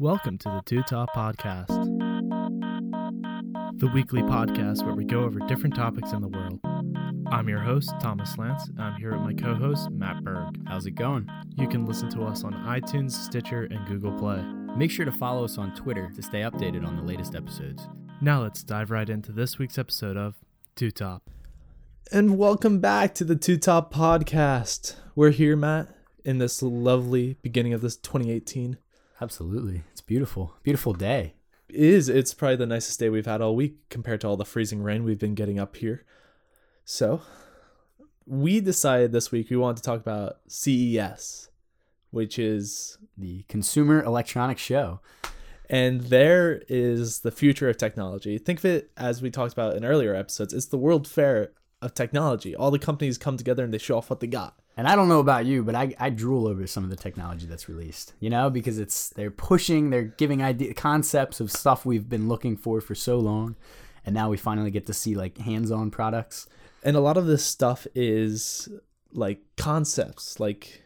Welcome to the Two Top Podcast, the weekly podcast where we go over different topics in the world. I'm your host, Thomas Lance. and I'm here with my co host, Matt Berg. How's it going? You can listen to us on iTunes, Stitcher, and Google Play. Make sure to follow us on Twitter to stay updated on the latest episodes. Now let's dive right into this week's episode of Two Top. And welcome back to the Two Top Podcast. We're here, Matt, in this lovely beginning of this 2018. Absolutely. It's beautiful. Beautiful day. It is it's probably the nicest day we've had all week compared to all the freezing rain we've been getting up here. So, we decided this week we wanted to talk about CES, which is The Consumer Electronics Show. and there is the future of technology. Think of it as we talked about in earlier episodes. It's the World Fair of technology. All the companies come together and they show off what they got. And I don't know about you, but I, I drool over some of the technology that's released, you know, because it's they're pushing, they're giving idea concepts of stuff we've been looking for for so long. And now we finally get to see like hands-on products. and a lot of this stuff is like concepts like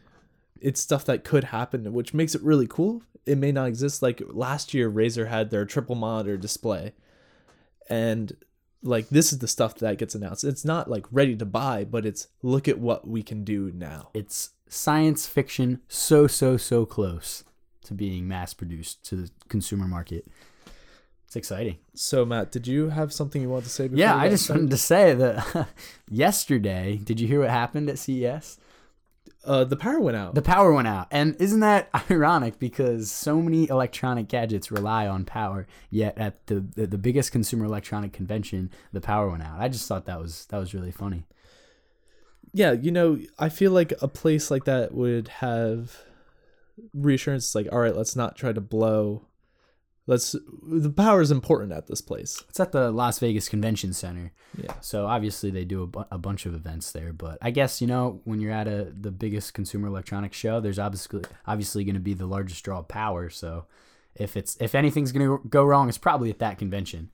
it's stuff that could happen which makes it really cool it may not exist like last year razer had their triple monitor display and like this is the stuff that gets announced it's not like ready to buy but it's look at what we can do now It's science fiction so so so close to being mass produced to the consumer market. It's exciting. so matt did you have something you wanted to say before Yeah, I just started? wanted to say that yesterday, did you hear what happened at CES? Uh the power went out The power went out. And isn't that ironic because so many electronic gadgets rely on power, yet at the, the the biggest consumer electronic convention, the power went out. I just thought that was that was really funny. yeah, you know, I feel like a place like that would have reassurance like, all right, let's not try to blow. Let's the power is important at this place. It's at the Las Vegas Convention Center. Yeah. So obviously they do a, bu- a bunch of events there, but I guess you know when you're at a the biggest consumer electronics show, there's obviously obviously going to be the largest draw of power. So if it's if anything's going to go wrong, it's probably at that convention.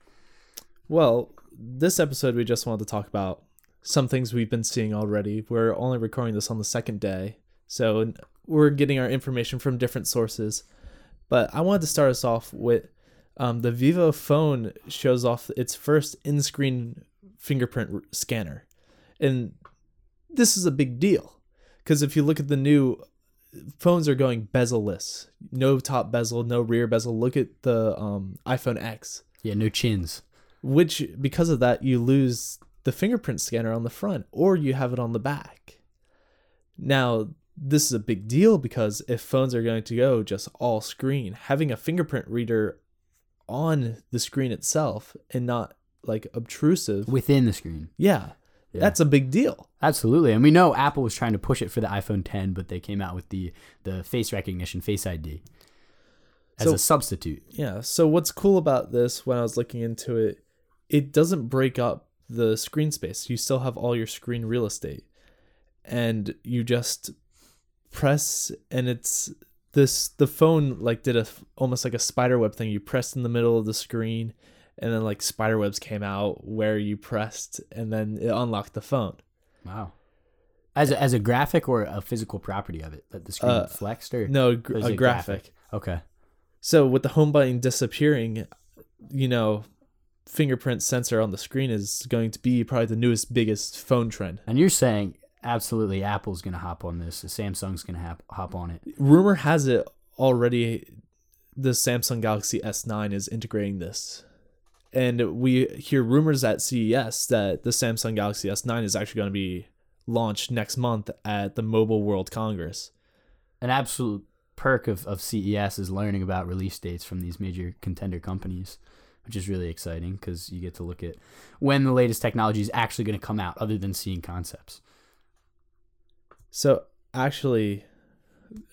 Well, this episode we just wanted to talk about some things we've been seeing already. We're only recording this on the second day, so we're getting our information from different sources. But I wanted to start us off with um, the Vivo phone shows off its first in-screen fingerprint scanner, and this is a big deal because if you look at the new phones are going bezel-less, no top bezel, no rear bezel. Look at the um, iPhone X Yeah, no chins. which because of that you lose the fingerprint scanner on the front or you have it on the back now this is a big deal because if phones are going to go just all screen having a fingerprint reader on the screen itself and not like obtrusive within the screen. yeah, Yeah. that's a big deal Absolutely, and we know Apple was trying to push it for the iPhone 10, but they came out with the the face recognition, Face ID, as So- a substitute. Yeah. So what's cool about this when I was looking into it, it doesn't break up the screen space. You still have all your screen real estate. And you just press and it's this the phone like did a almost like a spider web thing. You pressed in the middle of the screen and then like spider webs came out where you pressed and then it unlocked the phone. Wow. As a, as a graphic or a physical property of it that the screen Uh, flexed or No, gr- or a it graphic. Okay. So with the home button disappearing, you know, fingerprint sensor on the screen is going to be probably the newest, biggest phone trend. And you're saying absolutely Apple's going to hop on this, Samsung's going to hop hop on it. Rumor has it already the Samsung Galaxy S9 is integrating this. And we hear rumors at CES that the Samsung Galaxy S9 is actually going to be launched next month at the Mobile World Congress. An absolute perk of, of CES is learning about release dates from these major contender companies, which is really exciting because you get to look at when the latest technology is actually going to come out, other than seeing concepts. So actually,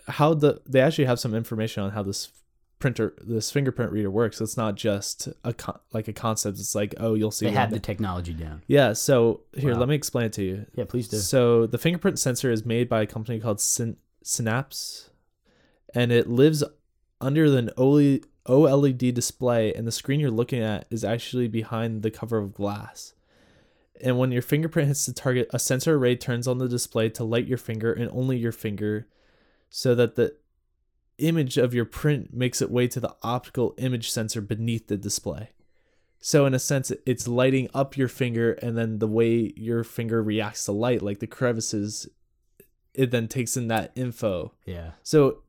how the they actually have some information on how this printer, this fingerprint reader works. It's not just a con- like a concept. It's like oh, you'll see. They had the technology down. yeah. So here, Wow. let me explain it to you. Yeah, please do. So the fingerprint sensor is made by a company called Syn- Synaptics, and it lives under an OLED display, and the screen you're looking at is actually behind the cover of glass. And when your fingerprint hits the target, a sensor array turns on the display to light your finger and only your finger, so that the image of your print makes its way to the optical image sensor beneath the display. So in a sense, it's lighting up your finger, and then the way your finger reacts to light, like the crevices, it then takes in that info. Yeah. So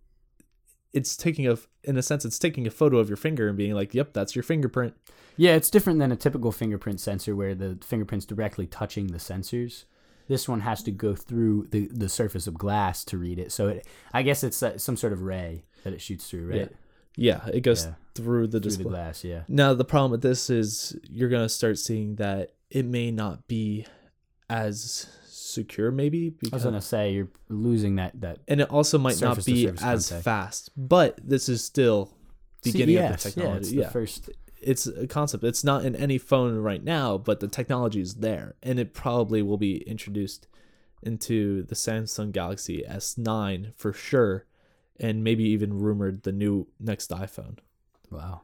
it's taking a, in a sense, it's taking a photo of your finger and being like, "Yep, that's your fingerprint." Yeah, it's different than a typical fingerprint sensor where the fingerprint's directly touching the sensors. This one has to go through the, the surface of glass to read it. So it, I guess it's uh, some sort of ray that it shoots through, right? Yeah, it goes Yeah. through the Through display. the glass, yeah. Now the problem with this is you're gonna start seeing that it may not be as secure, maybe I was because, gonna say you're losing that that and it also might not be as contact. fast. But this is still beginning of the CES, Yeah, technology. it's Yeah, the first. it's a concept. It's not in any phone right now, but the technology is there, and it probably will be introduced into the Samsung Galaxy S9 for sure, and maybe even rumored the new next iPhone. Wow.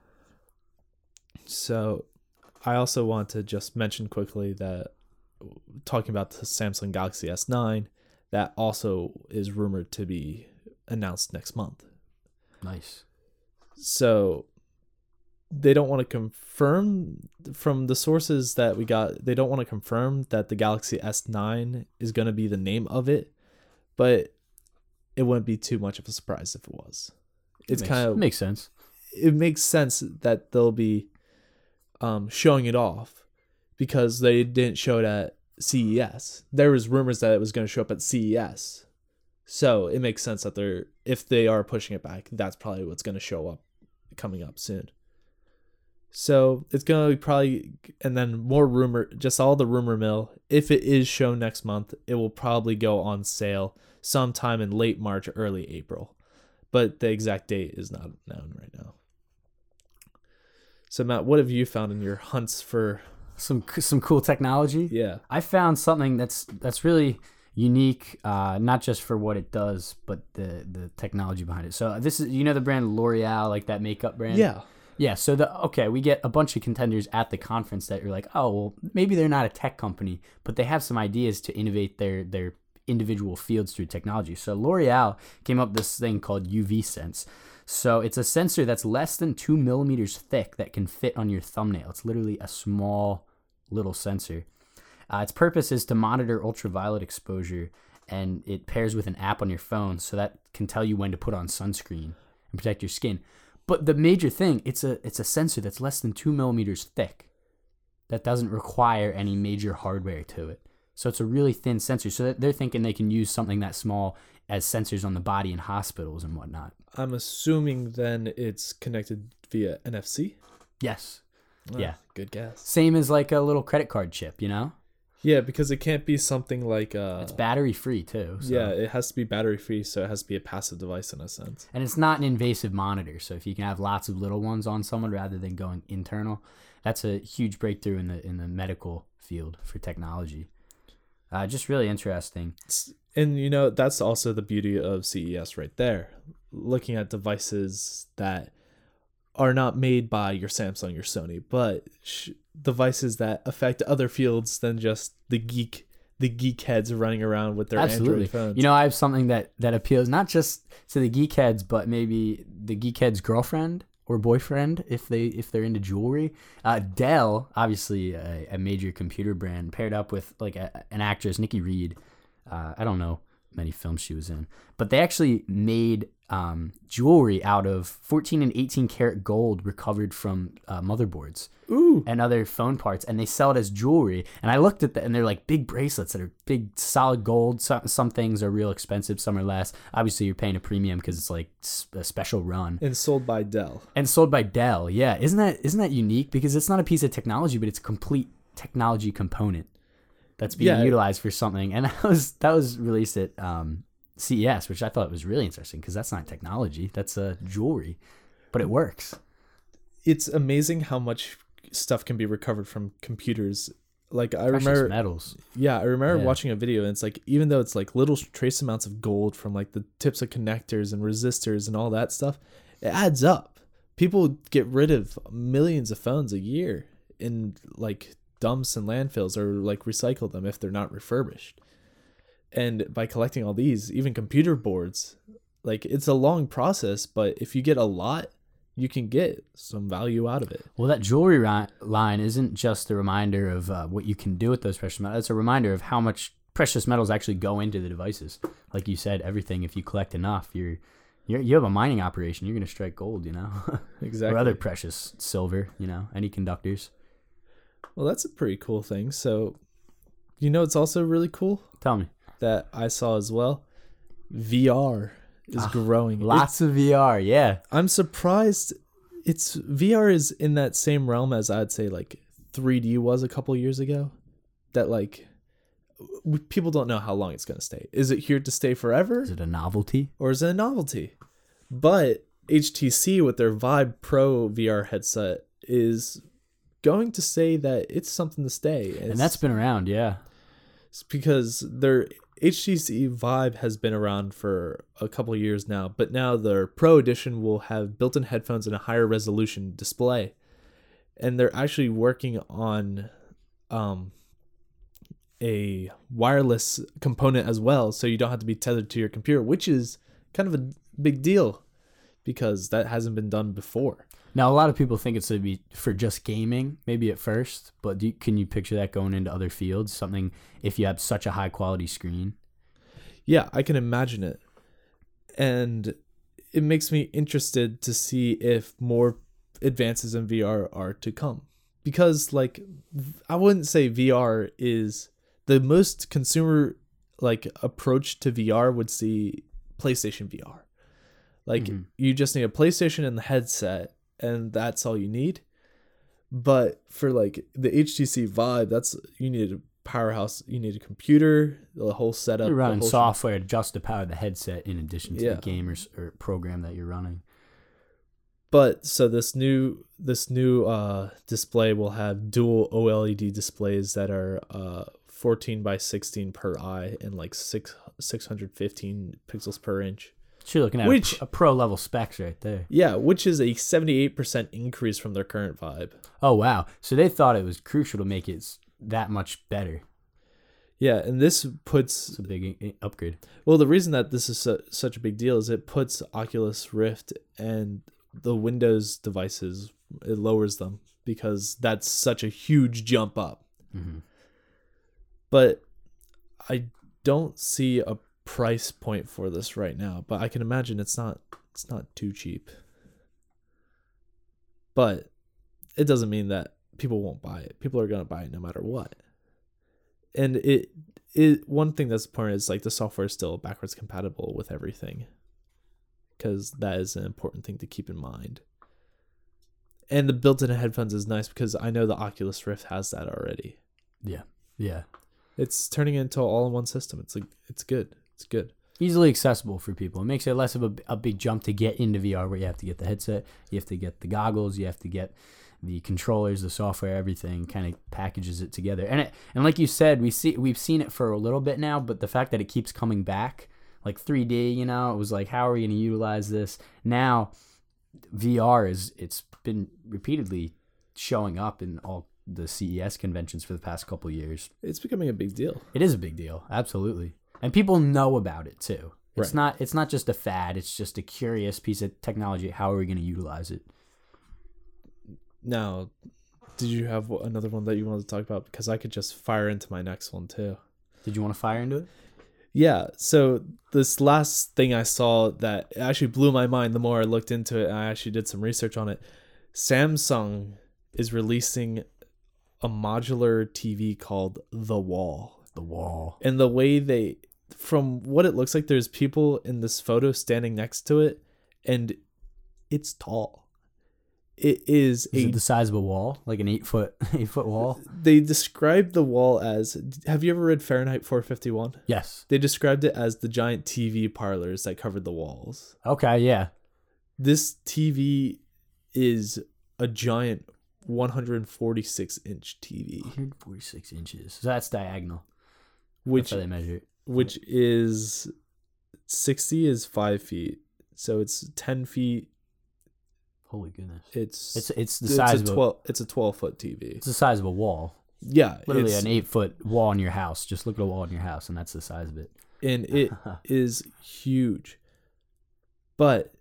So, I also want to just mention quickly that talking about the Samsung Galaxy S9, that also is rumored to be announced next month. Nice. So, they don't want to confirm from the sources that we got, they don't want to confirm that the Galaxy S9 is going to be the name of it, but it wouldn't be too much of a surprise if it was. It's Makes- kind of makes sense. it makes sense that they'll be um, showing it off because they didn't show it at CES. There was rumors that it was going to show up at CES, so it makes sense that they're if they are pushing it back, that's probably what's going to show up coming up soon. So it's going to be probably and then more rumor, just all the rumor mill. If it is shown next month, it will probably go on sale sometime in late March, early April but the exact date is not known right now. So Matt, what have you found in your hunts for? Some some cool technology. Yeah, I found something that's that's really unique, uh, not just for what it does, but the the technology behind it. So this is you know the brand L'Oreal, like that makeup brand. yeah, Yeah, so the okay, we get a bunch of contenders at the conference that you're like, oh well, maybe they're not a tech company, but they have some ideas to innovate their their individual fields through technology. So L'Oreal came up with this thing called UV Sense. So it's a sensor that's less than two millimeters thick that can fit on your thumbnail. It's literally a small little sensor. Uh, its purpose is to monitor ultraviolet exposure, and it pairs with an app on your phone, so that can tell you when to put on sunscreen and protect your skin. But the major thing, it's a it's a sensor that's less than two millimeters thick. That doesn't require any major hardware to it. So it's a really thin sensor. So they're thinking they can use something that small as sensors on the body in hospitals and whatnot. I'm assuming then it's connected via NFC. Yes. Ah, Yeah. good guess. Same as like a little credit card chip, you know? Yeah, because it can't be something like uh, It's battery free too. So. yeah, it has to be battery free, so it has to be a passive device in a sense. And it's not an invasive monitor. So if you can have lots of little ones on someone rather than going internal, that's a huge breakthrough in the in the medical field for technology. Uh, just really interesting. And you know that's also the beauty of CES right there, looking at devices that are not made by your Samsung, your Sony, but sh- devices that affect other fields than just the geek, the geek heads running around with their Absolutely. Android phones. You know, I have something that that appeals not just to the geek heads, but maybe the geek head's girlfriend or boyfriend if they if they're into jewelry. Uh, Dell, obviously a, a major computer brand, paired up with like a, an actress, Nikki Reed. Uh, I don't know many films she was in, but they actually made um, jewelry out of 14 and 18 karat gold recovered from uh, motherboards Ooh, and other phone parts, and they sell it as jewelry. And I looked at that, and they're like big bracelets that are big, solid gold. Some, some things are real expensive, some are less. Obviously, you're paying a premium because it's like a special run and sold by Dell. and sold by Dell. Yeah, isn't that isn't that unique? Because it's not a piece of technology, but it's a complete technology component that's being Yeah. utilized for something. And that was that was released at um, CES, which I thought was really interesting because that's not technology, that's uh, jewelry, but it works. It's amazing how much stuff can be recovered from computers. Like I Precious remember, metals. Yeah, I remember Yeah. watching a video and it's like even though it's like little trace amounts of gold from like the tips of connectors and resistors and all that stuff, it adds up. People get rid of millions of phones a year in like dumps and landfills or like recycle them if they're not refurbished. And by collecting all these, even computer boards like it's a long process, but if you get a lot, you can get some value out of it. Well, that jewelry ri- line isn't just a reminder of uh, what you can do with those precious metals. It's a reminder of how much precious metals actually go into the devices. Like you said, everything. If you collect enough, you're, you have a mining operation. You're gonna strike gold, you know, Exactly. or other precious silver, you know, any conductors. Well, that's a pretty cool thing. So, you know, it's also really cool Tell me, that I saw as well. VR is Ah, growing. Lots of VR. Yeah, I'm surprised. It's VR is in that same realm as I'd say like 3D was a couple years ago. That like w- people don't know how long it's gonna stay. Is it here to stay forever, is it a novelty? or is it a novelty? But HTC with their Vive Pro VR headset is going to say that it's something to stay, And that's been around. Yeah, It's because their HTC Vive has been around for a couple years now, but now their Pro Edition will have built-in headphones and a higher resolution display, and they're actually working on um, a wireless component as well, so you don't have to be tethered to your computer, which is kind of a big deal because that hasn't been done before. Now, a lot of people think it's to be for just gaming, maybe at first, but do you, can you picture that going into other fields? Something if you have such a high quality screen. Yeah, I can imagine it. And it makes me interested to see if more advances in VR are to come. Because like I wouldn't say VR is the most consumer like approach to VR would see PlayStation VR. Like Mhm. you just need a PlayStation and the headset and that's all you need. But for like the HTC Vive, that's you need a powerhouse, you need a computer, the whole setup, You're running software to just to power the headset in addition to Yeah. the game or, program that you're running. but so this new this new uh display will have dual OLED displays that are uh 14 by 16 per eye and like 6 615 pixels per inch. You're looking at Which- a, pro, level specs right there. Yeah, which is a 78% increase from their current Vive. Oh wow! So they thought it was crucial to make it that much better. Yeah, and this puts It's a big upgrade. well the reason that this is su- such a big deal is it puts Oculus Rift and the Windows devices it lowers them because that's such a huge jump up. hmm but I don't see a price point for this right now. But I can imagine it's not it's not too cheap. But it doesn't mean that people won't buy it. People are gonna buy it no matter what. And it it one thing that's important is like the software is still backwards compatible with everything. Because that is an important thing to keep in mind. And the built-in headphones is nice because I know the Oculus Rift has that already. Yeah, yeah. It's turning into an all-in-one system. It's like it's good. It's good. Easily accessible for people. It makes it less of a, a big jump to get into VR, where you have to get the headset, you have to get the goggles, you have to get the controllers, the software, everything. Kind of packages it together. And it, and like you said, we see we've seen it for a little bit now, but the fact that it keeps coming back, like 3D, you know, it was like, how are we going to utilize this now? VR is it's been repeatedly showing up in all the CES conventions for the past couple years. It's becoming a big deal. It is a big deal, absolutely, and people know about it too. It's Right. not it's not just a fad; it's just a curious piece of technology. How are we going to utilize it? Now, did you have another one that you wanted to talk about? Because I could just fire into my next one too. Did you want to fire into it? Yeah. So this last thing I saw that actually blew my mind. The more I looked into it, and I actually did some research on it. Samsung is releasing a modular TV called The Wall. The wall. and the way they from what it looks like there's people in this photo standing next to it and it's tall it is Is a it the size of a wall, like an eight foot eight foot wall? they described the wall as have you ever read fahrenheit 451 Yes. they described it as the giant tv parlors that covered the walls Okay. Yeah. this tv is a giant 146 inch tv 146 inches. So that's diagonal. which That's they measure it. Which is 60 is 5 feet so it's 10 feet Holy goodness. it's It's it's the it's size a of a, 12 it's a 12 foot tv it's the size of a wall. yeah Literally an eight foot wall in your house. Just look at a wall in your house, and that's the size of it. and it is huge but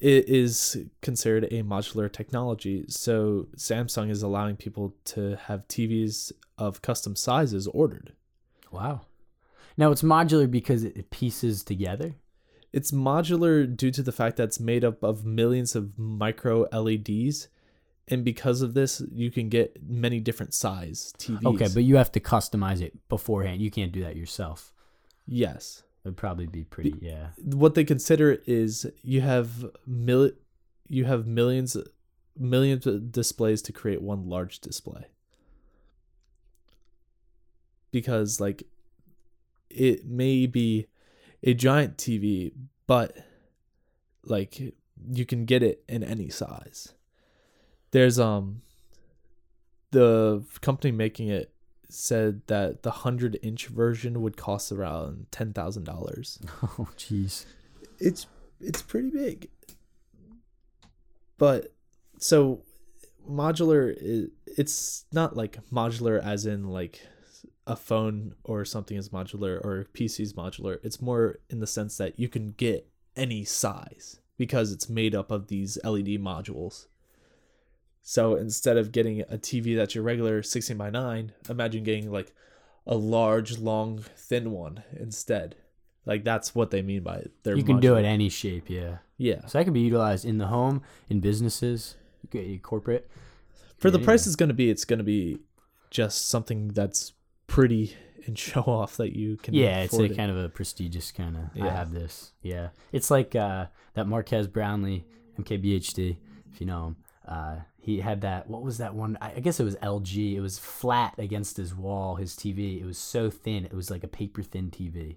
it is considered a modular technology. So Samsung is allowing people to have TVs of custom sizes ordered. Wow. Now it's modular because it pieces together. It's modular due to the fact that it's made up of millions of micro LEDs. And because of this, you can get many different size TVs. Okay, but you have to customize it beforehand. You can't do that yourself. yes. It'd probably be pretty. Yeah. what they consider is you have mil- you have millions millions of displays to create one large display because like it may be a giant TV but like you can get it in any size there's um the company making it said that the 100 inch version would cost around $10,000 Oh, jeez. it's it's pretty big. But so modular is it's not like modular as in like a phone or something is modular or a PC is modular. It's more in the sense that you can get any size because it's made up of these LED modules. So instead of getting a TV that's your regular 16 by 9, imagine getting like a large, long, thin one instead. Like that's what they mean by it. They're You can do it any shape. Yeah. Yeah. So that can be utilized in the home, in businesses, you could- you corporate. For the Yeah. price it's going to be, it's going to be just something that's pretty and show off that you can. Yeah, it's a it. kind of a prestigious kind of. I have this. Yeah, it's like uh, that Marques Brownlee MKBHD, if you know him. Uh, he had that. What was that one? I I guess it was LG. It was flat against his wall. His TV. It was so thin. It was like a paper thin TV.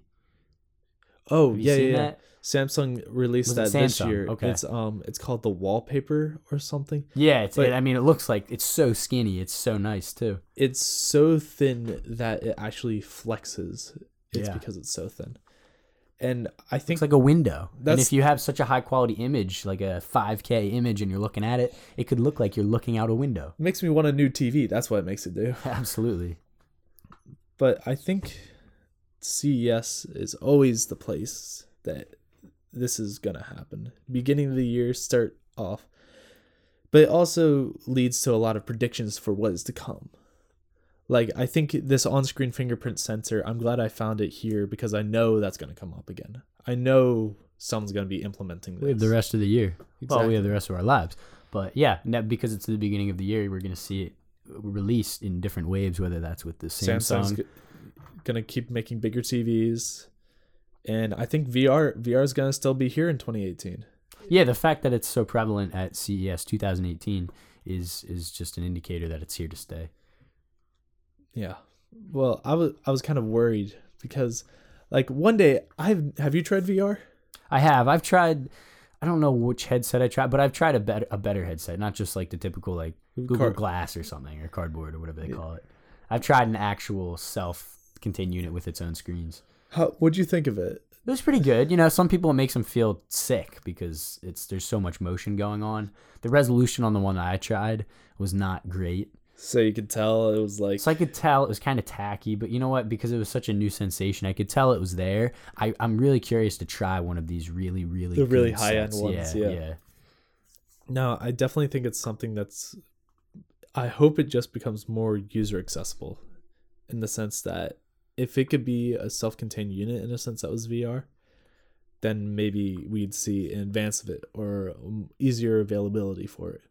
Oh yeah, yeah? Samsung released it that this year. Okay. It's um, it's called the wallpaper or something. Yeah, it's. But- I mean, it looks like it's so skinny. It's so nice too. It's so thin that it actually flexes. It's Yeah. because it's so thin. And I think It's like a window. and if you have such a high quality image, like a 5K image, and you're looking at it, it could look like you're looking out a window. it makes me want a new TV. That's what it makes it do. Absolutely. but I think CES is always the place that this is gonna happen. Beginning of the year, start off, but it also leads to a lot of predictions for what is to come. Like I think this on-screen fingerprint sensor, I'm glad I found it here because I know that's gonna come up again. I know someone's gonna be implementing this. We have the rest of the year. Well, we have the rest of our lives. But yeah, because it's the beginning of the year, we're going to see it released in different waves, whether that's with the Samsung's Samsung. g- gonna keep making bigger TVs, and I think VR VR is gonna still be here in 2018. Yeah, the fact that it's so prevalent at CES 2018 is is just an indicator that it's here to stay. Yeah. Well, I was I was kind of worried because like one day I've have you tried VR? I have. I've tried. I don't know which headset I tried, but I've tried a better a better headset, not just like the typical like Google Glass or something or cardboard or whatever they Yeah. call it. I've tried an actual self-contained unit with its own screens. How what'd you think of it? It was pretty good. You know, some people it makes them feel sick because it's there's so much motion going on. The resolution on the one that I tried was not great. So you could tell it was like So I could tell it was kind of tacky, but you know what? Because it was such a new sensation, I could tell it was there. I, I'm really curious to try one of these really, really The really good high-end ones, Yeah, yeah. yeah. no, I definitely think it's something that's I hope it just becomes more user accessible in the sense that if it could be a self-contained unit in a sense that was VR, then maybe we'd see an advance of it or easier availability for it.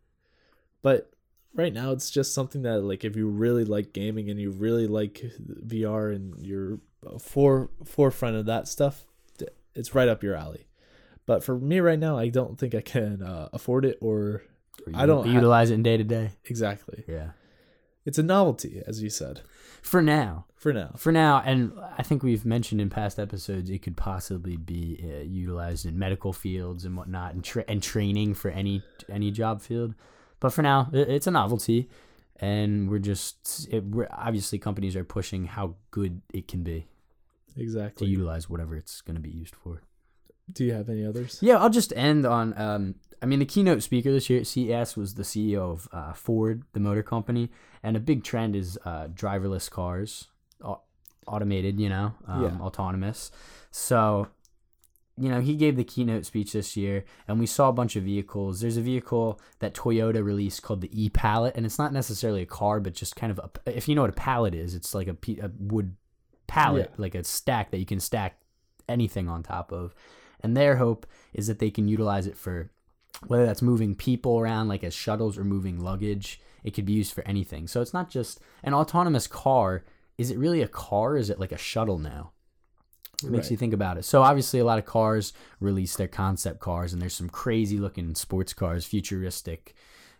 But right now it's just something that like if you really like gaming and you really like VR and you're for forefront of that stuff, it's right up your alley. But for me right now, I don't think I can uh, afford it or Or I don't utilize it in day to day. exactly. Yeah. It's a novelty, as you said, For now, for now. for now, and I think we've mentioned in past episodes, it could possibly be uh, utilized in medical fields and whatnot, and tra- and training for any any job field. But for now, it, it's a novelty, and we're just it, we're obviously companies are pushing how good it can be Exactly. to utilize whatever it's going to be used for. Do you have any others? Yeah, I'll just end on. Um, I mean, the keynote speaker this year at CES was the CEO of uh, Ford, the motor company, and a big trend is uh, driverless cars, automated, you know, um, Yeah. autonomous. So you know, he gave the keynote speech this year, and we saw a bunch of vehicles. There's a vehicle that Toyota released called the E Pallet, and it's not necessarily a car, but just kind of a, if you know what a pallet is, it's like a, a wood pallet, Yeah. like a stack that you can stack anything on top of. And their hope is that they can utilize it for whether that's moving people around like as shuttles or moving luggage. It could be used for anything. So it's not just an autonomous car. Is it really a car? Is it like a shuttle now? It makes Right. you think about it. So obviously, a lot of cars release their concept cars, and there's some crazy looking sports cars, futuristic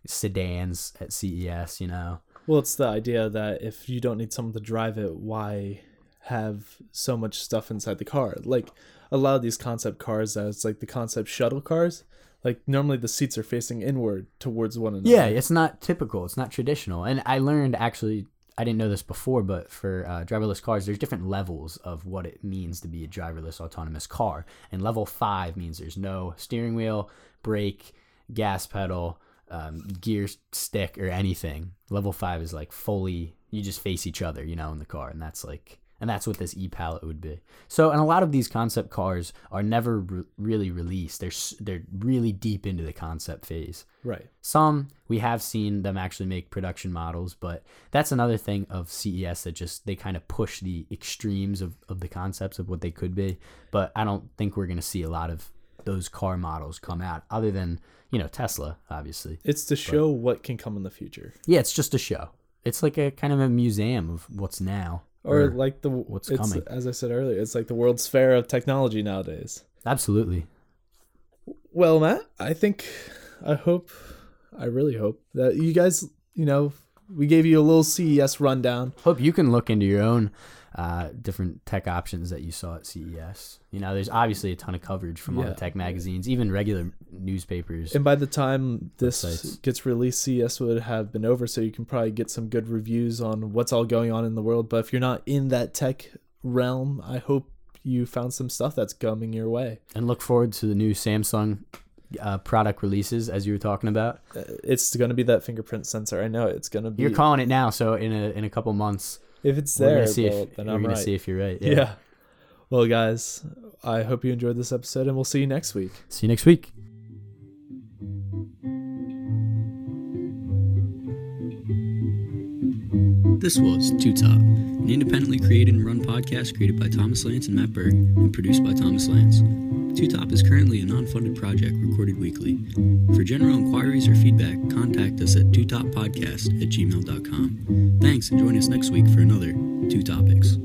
sedans at CES. You know, Well, it's the idea that if you don't need someone to drive it, why have so much stuff inside the car? Like a lot of these concept cars, that it's like the concept shuttle cars. Like normally the seats are facing inward towards one another. yeah, it's not typical. It's not traditional. And I learned actually, I didn't know this before, but for uh, driverless cars, there's different levels of what it means to be a driverless autonomous car. And level five means there's no steering wheel, brake, gas pedal, um, gear stick, or anything. Level five is like fully, you just face each other, you know, in the car. And that's like, and that's what this e-pallet would be. So, and a lot of these concept cars are never re- really released. They're they're really deep into the concept phase. right. Some we have seen them actually make production models, but that's another thing of CES that just they kind of push the extremes of, of the concepts of what they could be. But I don't think we're gonna see a lot of those car models come out, other than you know Tesla, obviously. It's to show what can come in the future, Yeah, it's just a show. It's like a kind of a museum of what's now. Or like the what's it's, coming. As I said earlier, it's like the World's Fair of technology nowadays. Absolutely. Well, Matt, I think, I hope, I really hope that you guys, you know, we gave you a little CES rundown. Hope you can look into your own uh, different tech options that you saw at CES. You know, there's obviously a ton of coverage from all the tech magazines, even regular newspapers. And by the time this Websites. gets released, CES would have been over, so you can probably get some good reviews on what's all going on in the world. But if you're not in that tech realm, I hope you found some stuff that's coming your way. and look forward to the new Samsung uh, product releases as you were talking about. Uh, It's going to be that fingerprint sensor. I know it's going to be. You're calling it now, so in a in a couple months, if it's we're there, gonna see well, if then we're I'm gonna right. see if you're right. yeah. Yeah. Well, guys, I hope you enjoyed this episode, and we'll see you next week. See you next week. This was Two Top, an independently created and run podcast created by Thomas Lance and Matt Berg and produced by Thomas Lance. Two Top is currently a non-funded project recorded weekly. For general inquiries or feedback, contact us at twotoppodcast at gmail.com. Thanks and join us next week for another Two Topics.